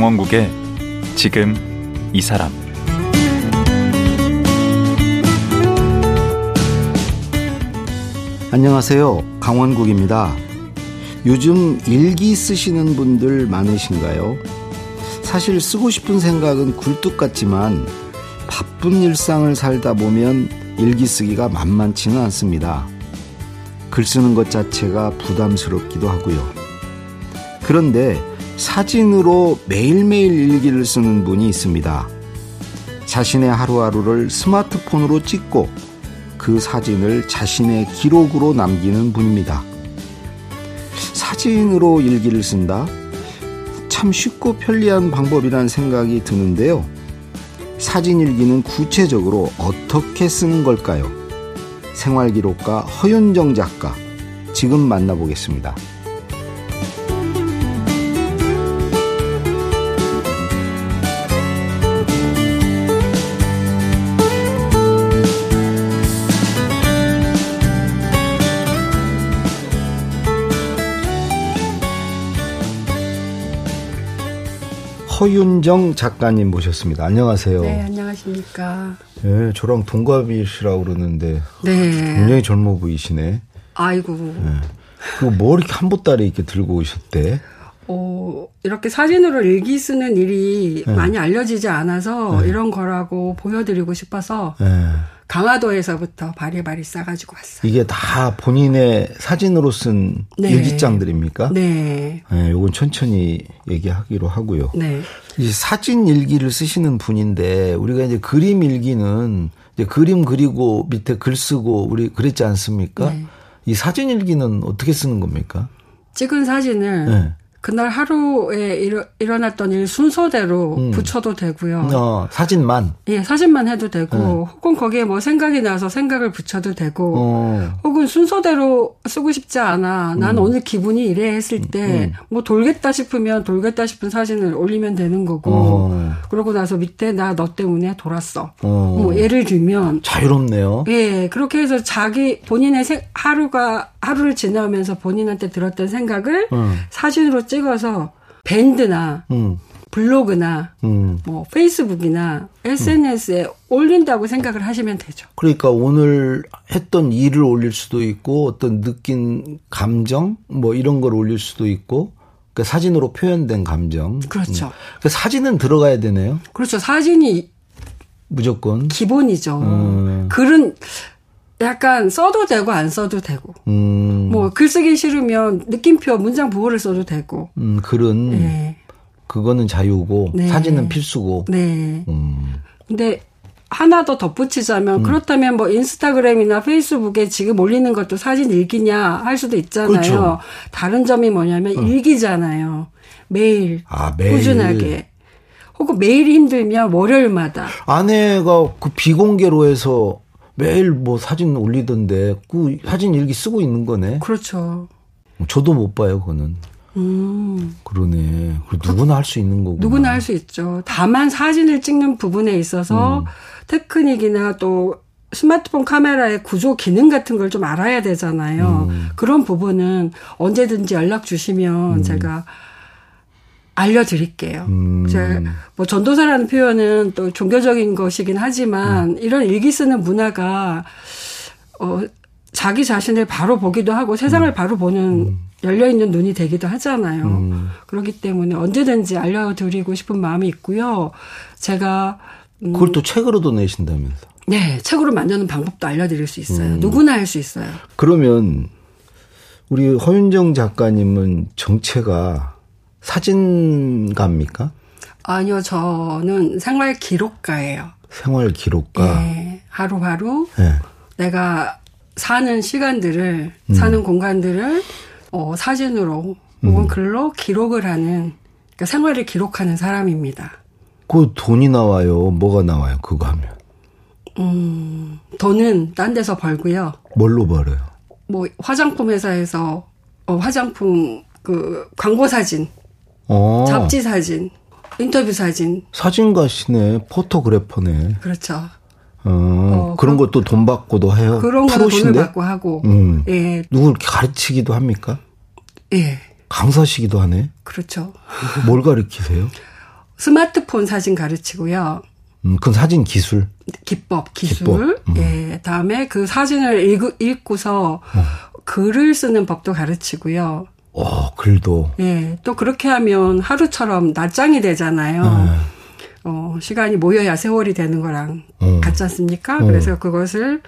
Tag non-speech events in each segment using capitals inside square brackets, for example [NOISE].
강원국의 지금 이 사람 안녕하세요. 강원국입니다. 요즘 일기 쓰시는 분들 많으신가요? 사실 쓰고 싶은 생각은 굴뚝 같지만 바쁜 일상을 살다 보면 일기 쓰기가 만만치는 않습니다. 글 쓰는 것 자체가 부담스럽기도 하고요. 그런데 사진으로 매일매일 일기를 쓰는 분이 있습니다. 자신의 하루하루를 스마트폰으로 찍고 그 사진을 자신의 기록으로 남기는 분입니다. 사진으로 일기를 쓴다? 참 쉽고 편리한 방법이란 생각이 드는데요. 사진 일기는 구체적으로 어떻게 쓰는 걸까요? 생활기록가 허윤정 작가, 지금 만나보겠습니다. 허윤정 작가님 모셨습니다. 안녕하세요. 네, 안녕하십니까. 네, 저랑 동갑이시라고 그러는데 네. 굉장히 젊어 보이시네. 아이고. 네. 그뭐 이렇게 한보따리 이렇게 들고 오셨대? 어, 이렇게 사진으로 일기 쓰는 일이 네. 많이 알려지지 않아서 네. 이런 거라고 보여드리고 싶어서 네. 강화도에서부터 바리바리 싸가지고 왔어요. 이게 다 본인의 사진으로 쓴 네. 일기장들입니까? 네. 네, 요건 천천히 얘기하기로 하고요. 네. 이 사진 일기를 쓰시는 분인데 우리가 이제 그림 일기는 이제 그림 그리고 밑에 글 쓰고 우리 그랬지 않습니까? 네. 이 사진 일기는 어떻게 쓰는 겁니까? 찍은 사진을 네. 그날 하루에 일어, 일어났던 일 순서대로 음. 붙여도 되고요. 어, 사진만. 예, 사진만 해도 되고, 네. 혹은 거기에 뭐 생각이 나서 생각을 붙여도 되고, 어. 혹은 순서대로 쓰고 싶지 않아. 난 오늘 기분이 이래 했을 때, 뭐 돌겠다 싶으면 돌겠다 싶은 사진을 올리면 되는 거고, 어. 그러고 나서 밑에 나 너 때문에 돌았어. 어. 뭐 예를 들면, 자유롭네요. 예, 그렇게 해서 자기 본인의 생, 하루가 하루를 지나면서 본인한테 들었던 생각을 음. 사진으로 찍어서 밴드나 음. 블로그나 음. 뭐 페이스북이나 SNS에 올린다고 생각을 하시면 되죠. 그러니까 오늘 했던 일을 올릴 수도 있고 어떤 느낀 감정 뭐 이런 걸 올릴 수도 있고 그러니까 사진으로 표현된 감정. 그렇죠. 음. 그러니까 사진은 들어가야 되네요. 그렇죠. 사진이 무조건. 기본이죠. 음. 글은 약간 써도 되고 안 써도 되고. 음. 뭐 글 쓰기 싫으면 느낌표 문장 부호를 써도 되고. 음, 글은 네. 그거는 자유고 네. 사진은 필수고. 네. 음. 근데 하나 더 덧붙이자면 그렇다면 뭐 인스타그램이나 페이스북에 지금 올리는 것도 사진 일기냐 할 수도 있잖아요. 그렇죠. 어. 다른 점이 뭐냐면 일기잖아요. 매일 아, 매일. 꾸준하게. 혹은 매일이 힘들면 월요일마다. 아내가 그 비공개로 해서 매일 뭐 사진 올리던데 그 사진 일기 쓰고 있는 거네. 그렇죠. 저도 못 봐요, 그거는. 음, 그러네. 그 누구나 할 수 있는 거고. 누구나 할 수 있죠. 다만 사진을 찍는 부분에 있어서 테크닉이나 또 스마트폰 카메라의 구조 기능 같은 걸 좀 알아야 되잖아요. 그런 부분은 언제든지 연락 주시면 제가 알려드릴게요. 음. 뭐 전도사라는 표현은 또 종교적인 것이긴 하지만 이런 일기 쓰는 문화가 어 자기 자신을 바로 보기도 하고 세상을 바로 보는 열려 있는 눈이 되기도 하잖아요. 그렇기 때문에 언제든지 알려드리고 싶은 마음이 있고요. 제가 음, 그걸 또 책으로도 내신다면서. 네 책으로 만드는 방법도 알려드릴 수 있어요. 누구나 할 수 있어요. 그러면 우리 허윤정 작가님은 정체가 사진가입니까? 아니요, 저는 생활 기록가예요. 생활 기록가. 네, 하루하루 네. 내가 사는 시간들을 음. 사는 공간들을 어, 사진으로 혹은 글로 기록을 하는 그러니까 생활을 기록하는 사람입니다. 그 돈이 나와요. 뭐가 나와요? 그거 하면. 음, 돈은 딴 데서 벌고요. 뭘로 벌어요? 뭐 화장품 회사에서 어, 화장품 그 광고 사진, 어. 잡지 사진, 인터뷰 사진 사진가시네. 포토그래퍼네. 그렇죠. 어, 어, 그런 것도 돈 받고도 해요. 그런 거는 돈을? 받고 하고 음. 예, 누굴 가르치기도 합니까? 예, 강사시기도 하네. 그렇죠. 뭘 가르치세요? 스마트폰 사진 가르치고요. 음, 그건 사진 기술. 기법, 기술. 기법. 음. 예. 다음에 그 사진을 읽, 읽고서 어. 글을 쓰는 법도 가르치고요. 어, 글도. 예. 또 그렇게 하면 하루처럼 낮장이 되잖아요. 네. 어, 시간이 모여야 세월이 되는 거랑 음. 같지 않습니까? 음. 그래서 그것을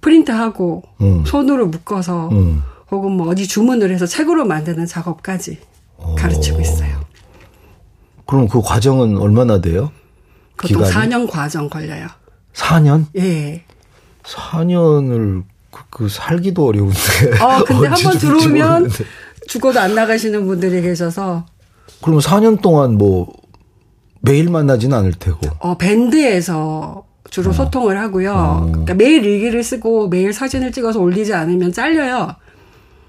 프린트하고 음. 손으로 묶어서 음. 혹은 뭐 어디 주문을 해서 책으로 만드는 작업까지 가르치고 있어요. 그럼 그 과정은 얼마나 돼요? 보통 기간이? 4년 과정 걸려요. 4년? 예. 4년을 그, 그 살기도 어려운데. 어, 근데 [LAUGHS] 한번 들어오면 모르겠는데. 죽어도 안 나가시는 분들이 계셔서 그러면 4년 동안 뭐 매일 만나지는 않을 테고. 어, 밴드에서 주로 소통을 하고요. 그러니까 매일 일기를 쓰고 매일 사진을 찍어서 올리지 않으면 잘려요.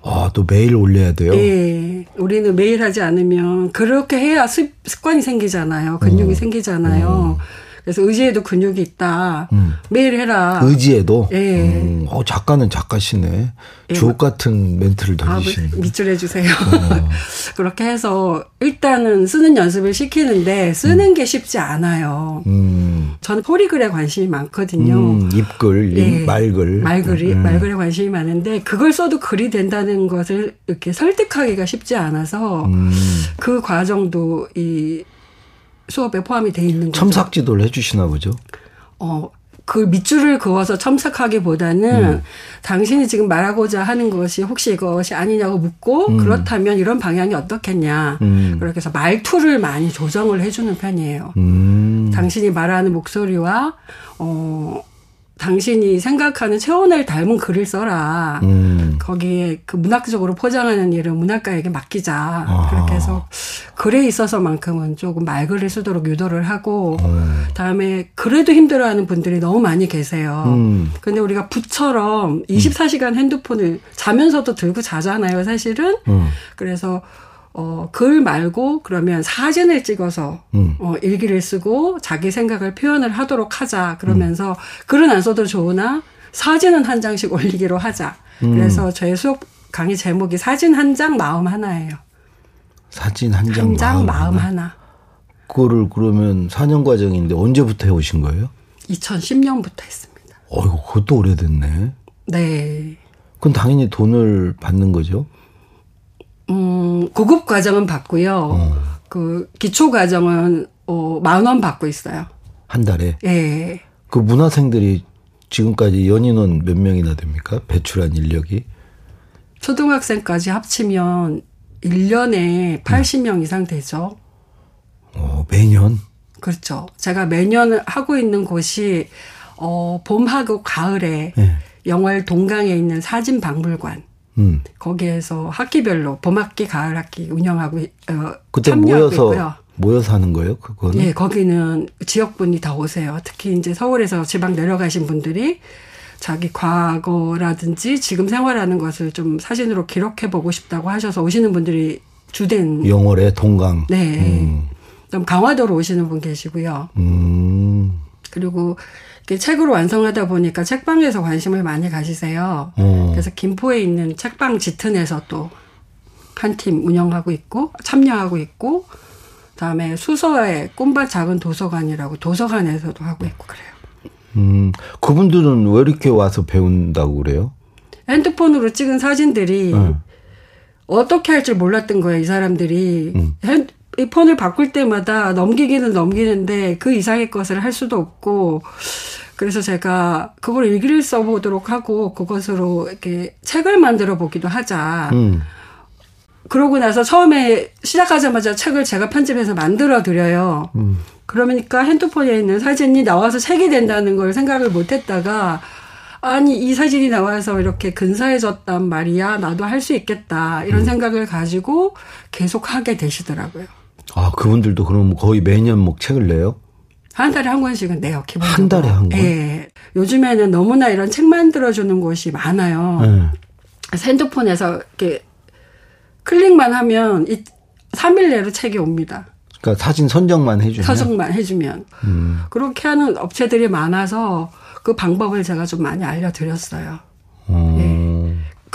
아, 또 매일 올려야 돼요? 예. 우리는 매일 하지 않으면 그렇게 해야 습, 습관이 생기잖아요. 근육이 음. 생기잖아요. 그래서 의지에도 근육이 있다. 매일 해라. 의지에도? 예. 음, 어, 작가는 작가시네. 주옥 같은 멘트를 아, 던지시네. 밑줄 해주세요. 어. [LAUGHS] 그렇게 해서 일단은 쓰는 연습을 시키는데 쓰는 게 쉽지 않아요. 음, 저는 포리글에 관심이 많거든요. 음, 입글, 예. 입, 말글. 말글이, 음. 말글에 관심이 많은데 그걸 써도 글이 된다는 것을 이렇게 설득하기가 쉽지 않아서 음, 그 과정도 이 수업에 포함이 돼 있는 거죠. 첨삭 지도를 해주시나 보죠? 어, 그 밑줄을 그어서 첨삭하기보다는 음. 당신이 지금 말하고자 하는 것이 혹시 이것이 아니냐고 묻고 그렇다면 이런 방향이 어떻겠냐. 음. 그렇게 해서 말투를 많이 조정을 해주는 편이에요. 음, 당신이 말하는 목소리와 어 당신이 생각하는 체온을 닮은 글을 써라. 음, 거기에 그 문학적으로 포장하는 일을 문학가에게 맡기자. 아. 그렇게 해서 글에 있어서만큼은 조금 말글을 쓰도록 유도를 하고 다음에 그래도 힘들어하는 분들이 너무 많이 계세요. 음. 근데 우리가 부처럼 24시간 핸드폰을 자면서도 들고 자잖아요, 사실은. 음. 그래서 어, 글 말고 그러면 사진을 찍어서 음. 어, 일기를 쓰고 자기 생각을 표현을 하도록 하자. 그러면서 글은 안 써도 좋으나 사진은 한 장씩 올리기로 하자. 음. 그래서 저의 수업 강의 제목이 사진 한 장 마음 하나예요. 사진 한장한장 마음 하나. 하나. 그거를 그러면 4년 과정인데 언제부터 해오신 거예요? 2010년부터 했습니다. 어이구, 그것도 오래됐네. 네. 그건 당연히 돈을 받는 거죠? 음, 고급 과정은 받고요. 어. 그 기초 과정은 어, 만 원 받고 있어요. 한 달에. 예. 그 문화생들이 지금까지 연인원 몇 명이나 됩니까? 배출한 인력이? 초등학생까지 합치면 1년에 80명 이상 되죠. 어, 매년? 그렇죠. 제가 매년 하고 있는 곳이 어, 봄하고 가을에 예. 영월 동강에 있는 사진 박물관 음. 거기에서 학기별로 봄학기, 가을학기 운영하고 어, 그때 참여하고 모여서, 있고요. 모여서 하는 거예요? 그거는? 예, 거기는 지역분이 다 오세요. 특히 이제 서울에서 지방 내려가신 분들이 자기 과거라든지 지금 생활하는 것을 좀 사진으로 기록해 보고 싶다고 하셔서 오시는 분들이 주된 영월의 동강. 네. 음. 좀 강화도로 오시는 분 계시고요. 음. 그리고 책으로 완성하다 보니까 책방에서 관심을 많이 가지세요. 어. 그래서 김포에 있는 책방 짙은에서 또 한 팀 운영하고 있고 참여하고 있고 그다음에 수서에 꿈밭 작은 도서관이라고 도서관에서도 하고 있고 그래요. 음. 그분들은 왜 이렇게 와서 배운다고 그래요? 핸드폰으로 찍은 사진들이 응. 어떻게 할 줄 몰랐던 거예요, 이 사람들이. 음. 핸, 이 폰을 바꿀 때마다 넘기기는 넘기는데 그 이상의 것을 할 수도 없고 그래서 제가 그걸 일기를 써보도록 하고 그것으로 이렇게 책을 만들어 보기도 하자. 음. 그러고 나서 처음에 시작하자마자 책을 제가 편집해서 만들어 드려요. 음. 그러니까 핸드폰에 있는 사진이 나와서 책이 된다는 걸 생각을 못 했다가 아니 이 사진이 나와서 이렇게 근사해졌단 말이야 나도 할 수 있겠다 이런 음. 생각을 가지고 계속 하게 되시더라고요. 아, 그분들도 그럼 거의 매년 뭐 책을 내요? 한 달에 한 권씩은 내요 기본적으로. 한 달에 한 권? 예. 요즘에는 너무나 이런 책 만들어주는 곳이 많아요. 네. 그래서 핸드폰에서 이렇게 클릭만 하면 이 3일 내로 책이 옵니다. 그러니까 사진 선정만 해주면. 서정만 해주면. 음. 그렇게 하는 업체들이 많아서 그 방법을 제가 좀 많이 알려드렸어요. 어. 예.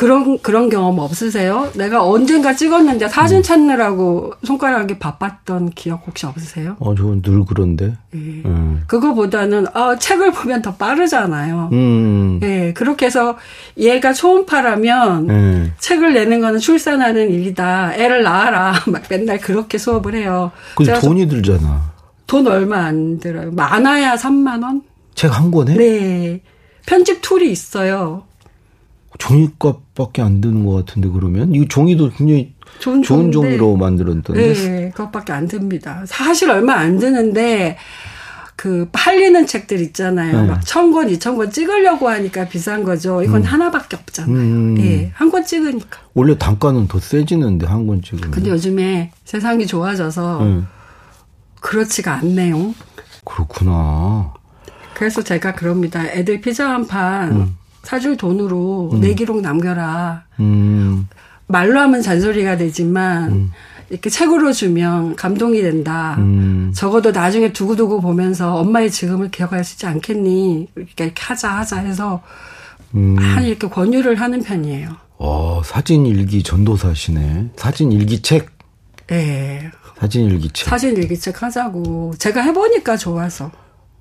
그런 그런 경험 없으세요? 내가 언젠가 찍었는데 사진 음. 찾느라고 손가락이 바빴던 기억 혹시 없으세요? 어, 저는 늘 그런데. 예. 음. 그거보다는 아, 책을 보면 더 빠르잖아요. 음. 예, 그렇게 해서 얘가 초음파라면 예. 책을 내는 거는 출산하는 일이다. 애를 낳아라. [LAUGHS] 막 맨날 그렇게 수업을 해요. 근데 돈이 들잖아. 돈 얼마 안 들어요. 많아야 3만 원? 책 한 권에? 네. 편집 툴이 있어요. 종이값밖에 안 드는 것 같은데 그러면 이거 종이도 굉장히 좋은, 좋은. 종이로 만들었던데. 네, 그것밖에 안 듭니다. 사실 얼마 안 드는데 그 팔리는 책들 있잖아요. 네. 막천 권, 이천 권 찍으려고 하니까 비싼 거죠. 이건 하나밖에 없잖아요. 음. 예, 한 권 찍으니까. 원래 단가는 더 세지는데 한 권 찍으면. 근데 요즘에 세상이 좋아져서 예. 그렇지가 않네요. 그렇구나. 그래서 제가 그럽니다. 애들 피자 한 판 음. 사줄 돈으로 내 기록 남겨라. 음. 말로 하면 잔소리가 되지만 이렇게 책으로 주면 감동이 된다. 음. 적어도 나중에 두고두고 보면서 엄마의 지금을 기억할 수 있지 않겠니? 이렇게, 이렇게 하자 하자 해서 음. 많이 이렇게 권유를 하는 편이에요. 어, 사진 일기 전도사시네. 사진 일기 책. 예. 사진 일기 책. 사진 일기책 하자고. 제가 해보니까 좋아서.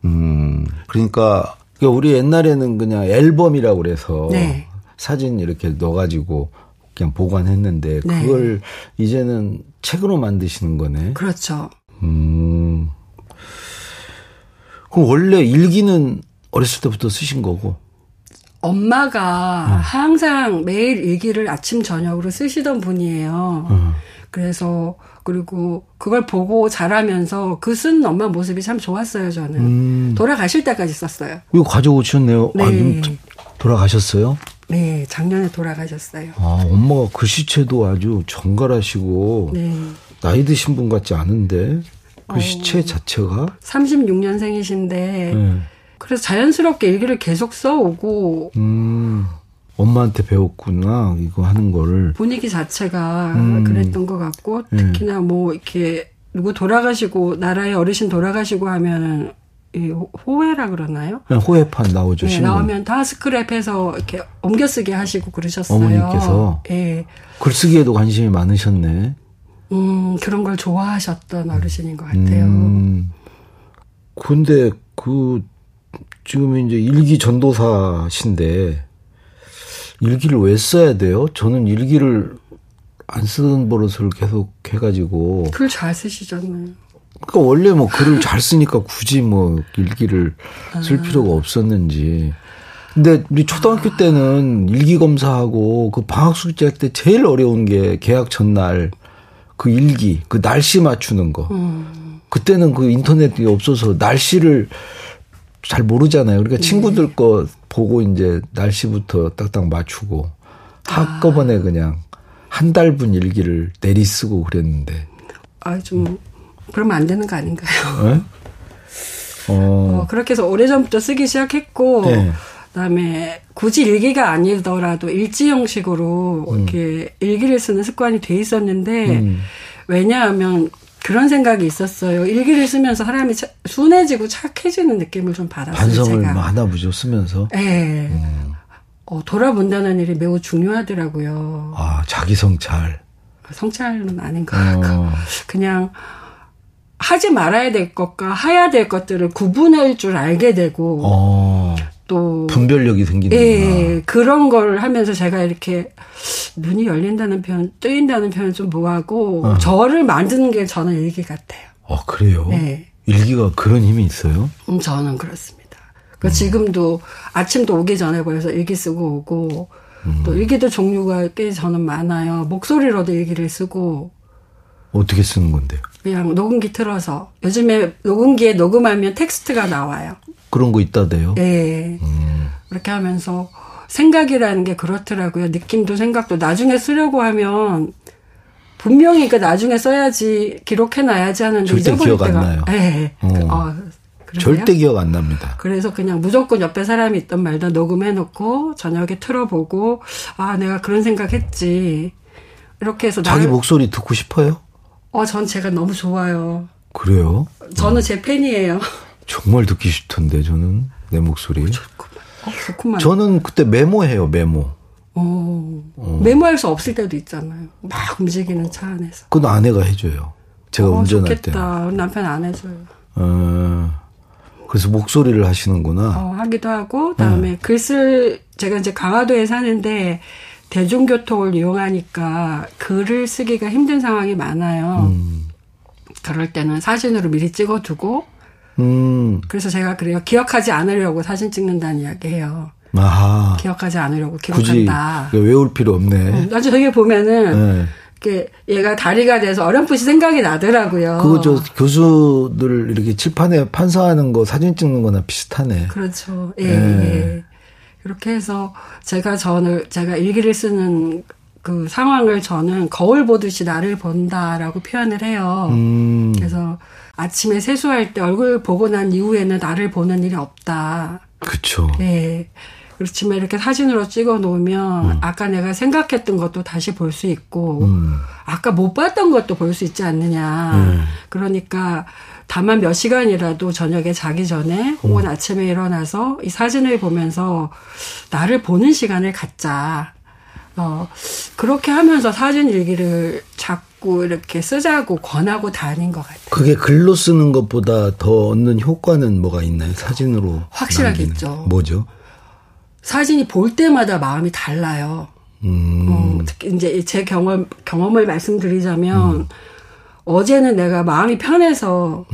음. 그러니까 그러니까 우리 옛날에는 그냥 앨범이라고 그래서 네. 사진 이렇게 넣어가지고 그냥 보관했는데 네. 그걸 이제는 책으로 만드시는 거네. 그렇죠. 음. 그럼 원래 일기는 어렸을 때부터 쓰신 거고. 엄마가 음. 항상 매일 일기를 아침 저녁으로 쓰시던 분이에요. 음. 그래서 그리고 그걸 보고 자라면서 그 쓴 엄마 모습이 참 좋았어요 저는. 음. 돌아가실 때까지 썼어요. 이거 가져오셨네요. 아, 네. 그럼 돌아가셨어요? 네, 작년에 돌아가셨어요. 아, 엄마가 글씨체도 아주 정갈하시고 네. 나이 드신 분 같지 않은데 어. 글씨체 자체가 36년생이신데 네. 그래서 자연스럽게 일기를 계속 써오고 음, 엄마한테 배웠구나 이거 하는 거를 분위기 자체가 음. 그랬던 것 같고 특히나 뭐 이렇게 누구 돌아가시고 나라의 어르신 돌아가시고 하면은 이 호- 호외라 그러나요? 그냥 호해판 나오죠 네, 신문. 나오면 다 스크랩해서 이렇게 옮겨쓰기 하시고 그러셨어요. 어머니께서? 예. 글쓰기에도 관심이 많으셨네. 음, 그런 걸 좋아하셨던 어르신인 것 같아요. 음, 근데 그 지금 이제 일기 전도사신데 일기를 왜 써야 돼요? 저는 일기를 안 쓰던 버릇을 계속 해가지고 글 잘 쓰시잖아요. 그러니까 원래 뭐 글을 잘 쓰니까 굳이 뭐 일기를 아. 쓸 필요가 없었는지. 근데 우리 초등학교 때는 일기 검사하고 그 방학 숙제할 때 제일 어려운 게 개학 전날 그 일기, 그 날씨 맞추는 거. 음. 그때는 그 인터넷이 없어서 날씨를 잘 모르잖아요. 그러니까 네. 친구들 거 보고 이제 날씨부터 딱딱 맞추고 한꺼번에 그냥 한 달분 일기를 내리 쓰고 그랬는데. 아, 좀, 그러면 안 되는 거 아닌가요? 예? 어. 어, 그렇게 해서 오래전부터 쓰기 시작했고, 네. 그다음에 굳이 일기가 아니더라도 일지 형식으로 이렇게 일기를 쓰는 습관이 돼 있었는데 음. 왜냐하면 그런 생각이 있었어요. 일기를 쓰면서 사람이 차- 순해지고 착해지는 느낌을 좀 받았어요. 반성을 제가. 많아 보죠 쓰면서 네. 어, 돌아본다는 일이 매우 중요하더라고요. 아 자기 성찰 성찰은 아닌 것 같고 어, 그냥 하지 말아야 될 것과 해야 될 것들을 구분할 줄 알게 되고 어, 또 분별력이 생기는구나 예, 그런 걸 하면서 제가 이렇게 눈이 열린다는 표현, 뜨인다는 표현 좀 뭐하고 어. 저를 만드는 게 저는 일기 같아요. 어 그래요 네. 일기가 그런 힘이 있어요 음, 저는 그렇습니다. 그 지금도 아침도 오기 전에 벌써 일기 쓰고 오고 또 일기도 종류가 꽤 저는 많아요. 목소리로도 일기를 쓰고 어떻게 쓰는 건데요 그냥 녹음기 틀어서 요즘에 녹음기에 녹음하면 텍스트가 나와요. 그런 거 있다대요 예. 그렇게 하면서 생각이라는 게 그렇더라고요. 느낌도 생각도 나중에 쓰려고 하면 분명히 그 나중에 써야지 기록해놔야지 하는데 절대 잊어버릴 기억 안 때가 나요. 예. 어. 그, 어? 절대 기억 안 납니다 그래서 그냥 무조건 옆에 사람이 있던 말도 녹음해놓고 저녁에 틀어보고 아 내가 그런 생각했지 이렇게 해서 자기 나를- 목소리 듣고 싶어요 어 전 제가 너무 좋아요. 그래요 저는 제 팬이에요. 정말 듣기 싫던데 저는 내 목소리 어, 좋구만. 저는 그때 메모해요 메모 어, 메모할 수 없을 때도 있잖아요. 막 움직이는 차 안에서. 그건 아내가 해줘요. 제가 어, 운전할 좋겠다. 때. 남편 안 해줘요. 어, 그래서 목소리를 하시는구나. 어, 하기도 하고 그다음에 글쓸 제가 이제 강화도에 사는데 대중교통을 이용하니까 글을 쓰기가 힘든 상황이 많아요. 음. 그럴 때는 사진으로 미리 찍어두고 음, 그래서 제가 그래요. 기억하지 않으려고 사진 찍는다는 이야기 해요. 아하. 기억하지 않으려고 굳이 기록한다. 외울 필요 없네. 어, 나중에 되게 보면은 네. 이렇게 얘가 다리가 돼서 어렴풋이 생각이 나더라고요. 그거 저 교수들 이렇게 칠판에 판사하는 거 사진 찍는 거나 비슷하네. 그렇죠. 예, 네. 예. 이렇게 해서 제가 저는 제가 일기를 쓰는 그 상황을 저는 거울 보듯이 나를 본다라고 표현을 해요. 음, 그래서 아침에 세수할 때 얼굴 보고 난 이후에는 나를 보는 일이 없다. 그쵸. 예. 그렇지만 이렇게 사진으로 찍어 놓으면 음. 아까 내가 생각했던 것도 다시 볼 수 있고 음. 아까 못 봤던 것도 볼 수 있지 않느냐. 음. 그러니까 다만 몇 시간이라도 저녁에 자기 전에 혹은 음. 아침에 일어나서 이 사진을 보면서 나를 보는 시간을 갖자. 어, 그렇게 하면서 사진 일기를 자 꾸 이렇게 쓰자고 권하고 다닌 것 같아요. 그게 글로 쓰는 것보다 더 얻는 효과는 뭐가 있나요? 사진으로. 확실하게 남기는. 뭐죠? 사진이 볼 때마다 마음이 달라요. 음, 어, 특히 이제 제 경험 경험을 말씀드리자면 어제는 내가 마음이 편해서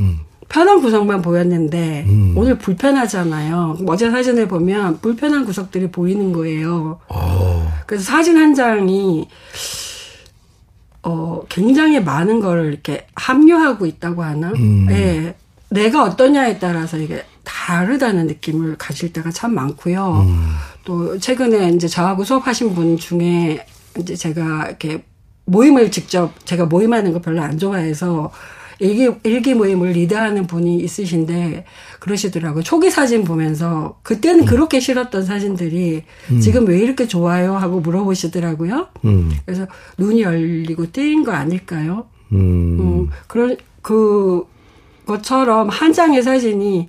편한 구석만 보였는데 음. 오늘 불편하잖아요. 어제 사진을 보면 불편한 구석들이 보이는 거예요. 어, 그래서 사진 한 장이 어 굉장히 많은 걸 이렇게 함유하고 있다고 하나? 음. 예. 내가 어떠냐에 따라서 이게 다르다는 느낌을 가질 때가 참 많고요. 음. 또 최근에 이제 저하고 수업하신 분 중에 이제 제가 이렇게 모임을 직접 제가 모임하는 거 별로 안 좋아해서 일기 일기 모임을 리드하는 분이 있으신데 그러시더라고요. 초기 사진 보면서 그때는 음. 그렇게 싫었던 사진들이 지금 왜 이렇게 좋아요 하고 물어보시더라고요. 음, 그래서 눈이 열리고 뜨인 거 아닐까요? 음, 음, 그런 그 것처럼 한 장의 사진이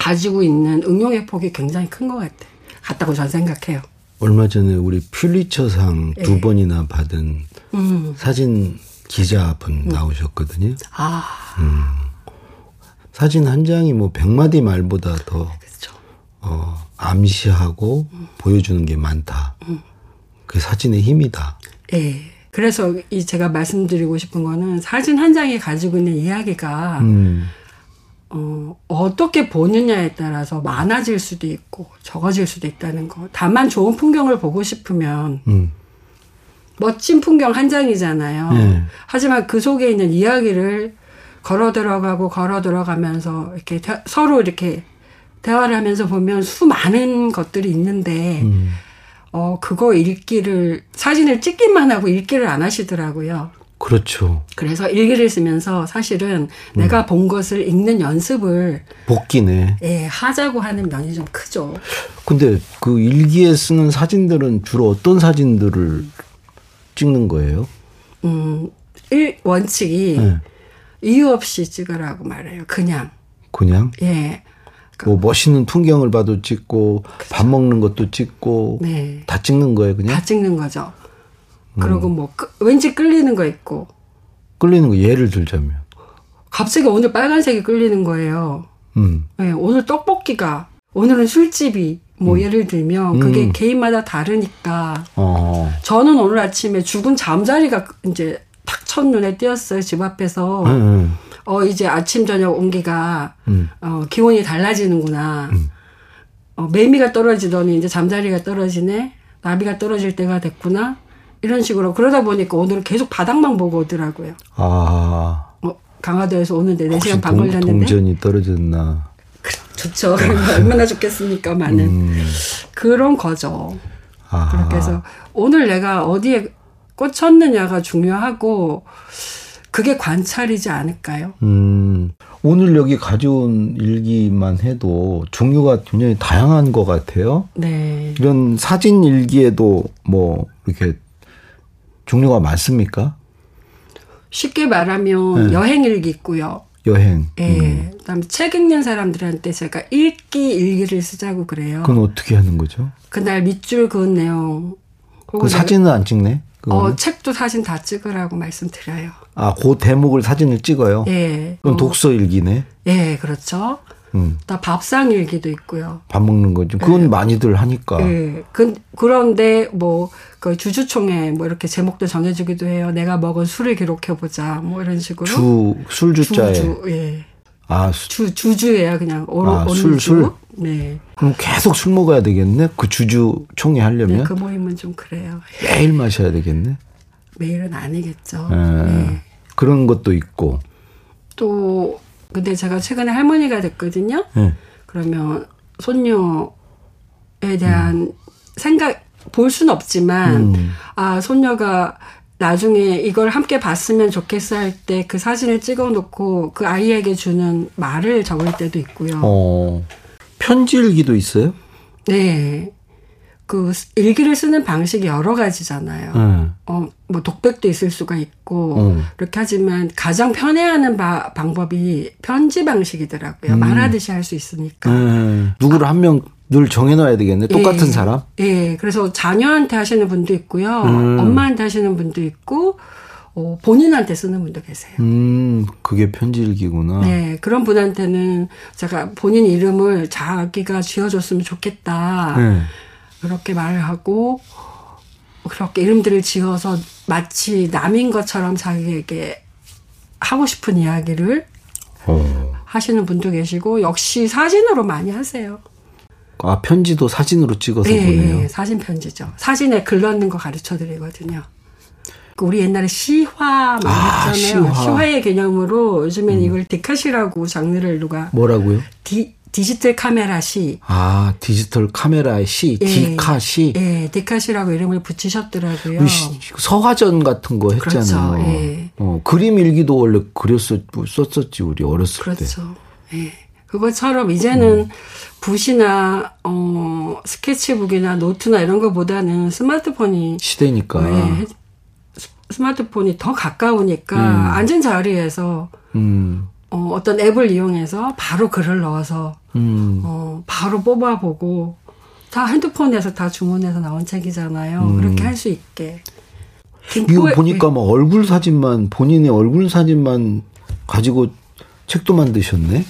가지고 있는 응용의 폭이 굉장히 큰 것 같아. 같다고 저는 생각해요. 얼마 전에 우리 퓰리처상 두 예. 번이나 받은 음. 사진 기자분 나오셨거든요. 아, 사진 한 장이 뭐 백마디 말보다 더 그렇죠. 어, 암시하고 보여주는 게 많다. 그게 사진의 힘이다. 예. 그래서 이 제가 말씀드리고 싶은 거는 사진 한 장이 가지고 있는 이야기가 음, 어, 어떻게 보느냐에 따라서 많아질 수도 있고 적어질 수도 있다는 거. 다만 좋은 풍경을 보고 싶으면 음, 멋진 풍경 한 장이잖아요. 네. 하지만 그 속에 있는 이야기를 걸어 들어가고 걸어 들어가면서 이렇게 대- 서로 이렇게 대화를 하면서 보면 수많은 것들이 있는데 음. 어 그거 읽기를 사진을 찍기만 하고 읽기를 안 하시더라고요. 그렇죠. 그래서 일기를 쓰면서 사실은 음. 내가 본 것을 읽는 연습을 복기네. 예, 하자고 하는 면이 좀 크죠. 근데 그 일기에 쓰는 사진들은 주로 어떤 사진들을 찍는 거예요? 음, 일, 원칙이 네. 이유 없이 찍으라고 말해요. 그냥. 그냥 예. 뭐 멋있는 풍경을 봐도 찍고 밥 먹는 것도 찍고 네. 다 찍는 거예요, 그냥? 다 찍는 거죠. 음. 그리고 뭐 끄- 왠지 끌리는 거 있고 끌리는 거 예를 들자면. 갑자기 오늘 빨간색이 끌리는 거예요. 음. 예, 오늘 떡볶이가 오늘은 술집이 뭐 예를 들면 그게 음. 개인마다 다르니까 어. 저는 오늘 아침에 죽은 잠자리가 이제 탁 첫눈에 띄었어요 집 앞에서 응, 응. 어 이제 아침 저녁 온기가 음. 어 기온이 달라지는구나 어, 매미가 떨어지더니 이제 잠자리가 떨어지네 나비가 떨어질 때가 됐구나 이런 식으로 그러다 보니까 오늘은 계속 바닥만 보고 오더라고요 아. 어, 강화도에서 오는데 4시간 혹시 반 동, 걸렸는데 동전이 떨어졌나. 그, 좋죠 [LAUGHS] 얼마나 좋겠습니까 많은 음. 그런 거죠 아. 그렇게 해서 오늘 내가 어디에 꽂혔느냐가 중요하고 그게 관찰이지 않을까요? 음. 오늘 여기 가져온 일기만 해도 종류가 굉장히 다양한 것 같아요. 네. 이런 사진 일기에도 뭐 이렇게 종류가 많습니까? 쉽게 말하면 네. 여행 일기 있고요. 여행. 예. 음. 그다음에 책 읽는 사람들한테 제가 읽기 일기를 쓰자고 그래요. 그건 어떻게 하는 거죠? 그날 밑줄 그은 내용 그 사진은 안 찍네. 어, 책도 사진 다 찍으라고 말씀드려요. 아, 그 대목을 사진을 찍어요? 예. 그럼 어, 독서 일기네? 예, 그렇죠. 음. 나 밥상 일기도 있고요. 밥 먹는 거죠. 그건 많이들 하니까. 예. 그, 그런데 뭐, 그 주주총회 뭐 이렇게 제목도 정해주기도 해요. 내가 먹은 술을 기록해 보자. 뭐 이런 식으로. 주, 술주자에. 주주, 예. 아, 수, 주, 주주예요. 그냥. 오로, 아, 술, 주. 술? 네. 그럼 계속 술 먹어야 되겠네? 그 주주 총회 네. 하려면? 그 모임은 좀 그래요. 매일 마셔야 되겠네? 매일은 아니겠죠. 예. 네. 그런 것도 있고. 또, 근데 제가 최근에 할머니가 됐거든요. 예. 그러면 손녀에 대한 생각 볼 수는 없지만 음. 아 손녀가 나중에 이걸 함께 봤으면 좋겠어 할 때 그 사진을 찍어 놓고 그 아이에게 주는 말을 적을 때도 있고요. 어. 편지 일기도 있어요? 네. 그 일기를 쓰는 방식이 여러 가지잖아요. 예. 어, 뭐 독백도 있을 수가 있고 어. 그렇게 하지만 가장 편애하는 바, 방법이 편지 방식이더라고요. 말하듯이 할 수 있으니까. 예. 누구를 한명 늘 정해놔야 되겠네. 똑같은 예. 사람? 예, 그래서 자녀한테 하시는 분도 있고요. 음. 엄마한테 하시는 분도 있고, 어, 본인한테 쓰는 분도 계세요. 음, 그게 편지 일기구나. 네, 그런 분한테는 제가 본인 이름을 자기가 지어줬으면 좋겠다. 예. 그렇게 말을 하고, 그렇게 이름들을 지어서 마치 남인 것처럼 자기에게 하고 싶은 이야기를 어. 하시는 분도 계시고, 역시 사진으로 많이 하세요. 아, 편지도 사진으로 찍어서 예, 보내요. 예, 사진 편지죠. 사진에 글 넣는 거 가르쳐 드리거든요. 그 우리 옛날에 시화 많이 아, 했잖아요. 시화. 음. 의 개념으로 요즘엔 이걸 디카시라고 장르를 누가 뭐라고요? 디, 디지털 카메라 시. 아, 디지털 카메라의 시, 예. 디카 시. 예, 디카 시라고 이름을 붙이셨더라고요. 시- 서화전 같은 거 했잖아요. 그렇죠, 예. 어, 그림 일기도 원래 그렸었, 썼었지, 우리 어렸을 때. 그렇죠. 예. 그것처럼 이제는 붓이나 어 스케치북이나 노트나 이런 거보다는 스마트폰이 시대니까. 예, 스- 스마트폰이 더 가까우니까 음. 앉은 자리에서 음, 어, 어떤 앱을 이용해서 바로 글을 넣어서 음. 어, 바로 뽑아보고 다 핸드폰에서 다 주문해서 나온 책이잖아요. 그렇게 할 수 있게. 음. 이거 보니까 막 얼굴 사진만, 본인의 얼굴 사진만 가지고 책도 만드셨네?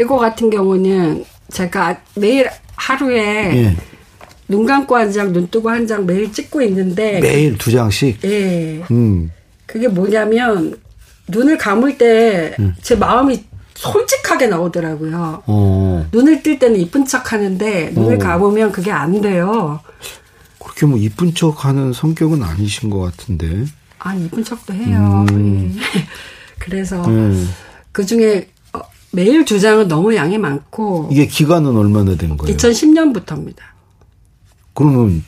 이거 같은 경우는 제가 매일 하루에 예. 눈 감고 한 장, 눈 뜨고 한 장 매일 찍고 있는데 매일 두 장씩. 예. 음. 그게 뭐냐면 눈을 감을 때제 음. 마음이 솔직하게 나오더라고요. 어. 눈을 뜰 때는 이쁜 척 하는데 눈을 어. 감으면 그게 안 돼요. 그렇게 뭐 이쁜 척 하는 성격은 아니신 것 같은데. 아니 이쁜 척도 해요. 예. [LAUGHS] 그래서 음. 그 중에 어, 매일 두 장은 너무 양이 많고 이게 기간은 얼마나 된 거예요? 2010년부터입니다. 그러면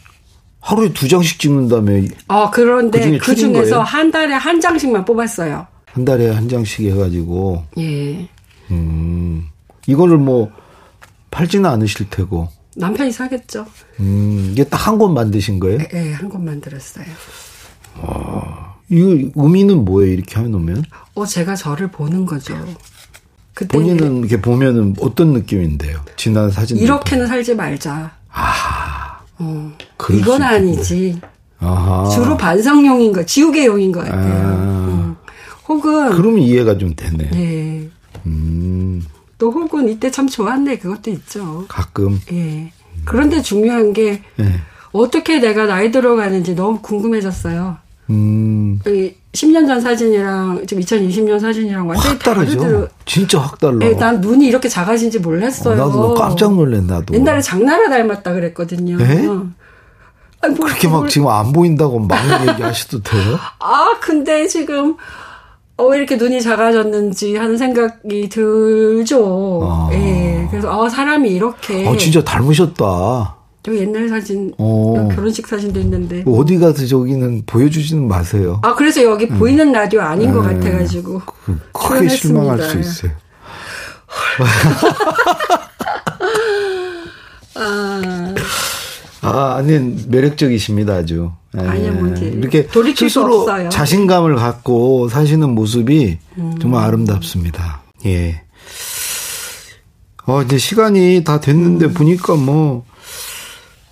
하루에 두 장씩 찍는다며 어 그런데 그 중에 그 줄인 중에서 거예요? 한 달에 한 장씩만 뽑았어요. 한 달에 한 장씩 해가지고, 예. 음, 이거를 뭐 팔지는 않으실 테고, 남편이 사겠죠. 음, 이게 딱 한 권 만드신 거예요? 예, 한 권 만들었어요. 이거 의미는 뭐예요? 이렇게 해놓으면 어, 제가 저를 보는 거죠. 본인은 이렇게 보면은 어떤 느낌인데요? 지난 사진 이렇게는 살지 말자. 어, 그럴 이건 수 아니지. 아하. 주로 반성용인 거, 지우개용인 것 같아요. 아. 음. 혹은 그러면 이해가 좀 되네. 예. 음, 또 혹은 이때 참 좋았네 그것도 있죠. 가끔. 예. 그런데 중요한 게 예. 어떻게 내가 나이 들어가는지 너무 궁금해졌어요. 음, 이 10년 전 사진이랑 지금 2020년 사진이랑 완전히 확 다르죠. 다르더라. 진짜 확 달라. 예, 난 눈이 이렇게 작아진지 몰랐어요. 어, 나도 깜짝 놀래 나도. 옛날에 장나라 닮았다 그랬거든요. 에? 아니, 뭐 그렇게 막 그걸- 지금 안 보인다고 막 얘기하셔도 돼요? 아, 근데 지금 어, 왜 이렇게 눈이 작아졌는지 하는 생각이 들죠. 아. 예. 그래서 어, 사람이 이렇게 어, 진짜 닮으셨다. 저 옛날 사진 어. 결혼식 사진도 있는데 어디 가서 저기는 보여주지는 마세요. 아 그래서 여기 보이는 라디오 아닌 것 같아가지고 그, 크게 실망할 수 출연했습니다. 있어요. [LAUGHS] 아, 아, 아니, 매력적이십니다, 아주. 예. 아니요, 뭔지 이렇게 돌이킬 수 스스로 없어요. 자신감을 갖고 사시는 모습이 음. 정말 아름답습니다. 예. 어, 이제 시간이 다 됐는데 음. 보니까 뭐,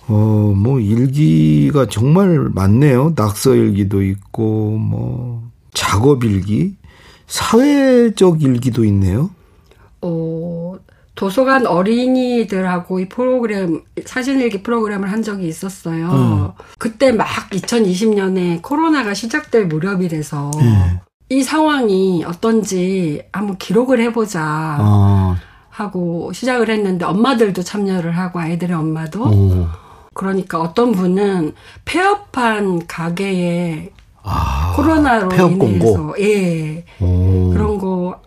어, 뭐, 일기가 정말 많네요. 낙서 일기도 있고, 뭐, 작업 일기, 사회적 일기도 있네요. 어, 도서관 어린이들하고 이 프로그램, 사진일기 프로그램을 한 적이 있었어요. 음. 그때 막 2020년에 코로나가 시작될 무렵이라서 네. 이 상황이 어떤지 한번 기록을 해보자 아, 하고 시작을 했는데 엄마들도 참여를 하고 아이들의 엄마도 오. 그러니까 어떤 분은 폐업한 가게에 아, 코로나로 인해서. 예 오. 그런 거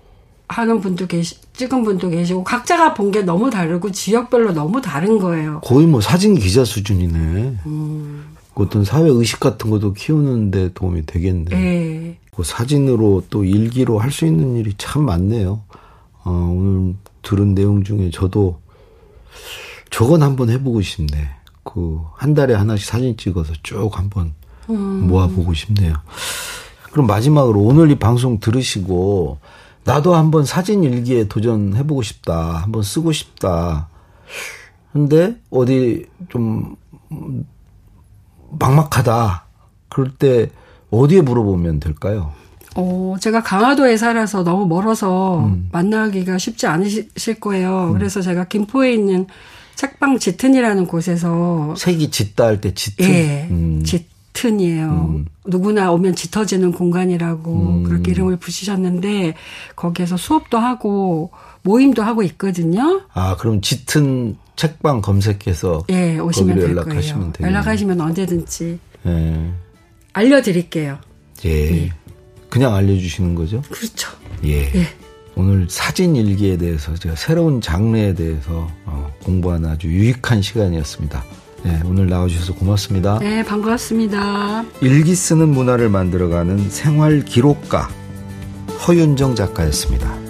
하는 분도 계시 찍은 분도 계시고 각자가 본 게 너무 다르고 지역별로 너무 다른 거예요. 거의 뭐 사진 기자 수준이네. 음, 어떤 사회 의식 같은 것도 키우는데 도움이 되겠네. 예. 그 사진으로 또 일기로 할 수 있는 일이 참 많네요. 어, 오늘 들은 내용 중에 저도 저건 한번 해보고 싶네. 그 한 달에 하나씩 사진 찍어서 쭉 한번 모아보고 싶네요. 그럼 마지막으로 오늘 이 방송 들으시고 나도 한번 사진 일기에 도전해보고 싶다. 한번 쓰고 싶다. 근데 어디 좀 음, 막막하다. 그럴 때 어디에 물어보면 될까요? 어, 제가 강화도에 살아서 너무 멀어서 음. 만나기가 쉽지 않으실 거예요. 그래서 제가 김포에 있는 책방 짙은이라는 곳에서 색이 짙다 할 때 짙은. 예, 음. 짙 은이에요. 누구나 오면 짙어지는 공간이라고 음. 그렇게 이름을 붙이셨는데 거기에서 수업도 하고 모임도 하고 있거든요. 아, 그럼 짙은 책방 검색해서 예, 오시면 거기로 될 연락하시면 거예요. 연락하시면 언제든지 예. 알려드릴게요. 예. 그냥 알려주시는 거죠? 그렇죠. 예. 예. 오늘 사진 일기에 대해서 제가 새로운 장르에 대해서 어, 공부하는 아주 유익한 시간이었습니다. 예, 오늘 나와주셔서 고맙습니다. 네, 반갑습니다. 일기 쓰는 문화를 만들어가는 생활 기록가 허윤정 작가였습니다.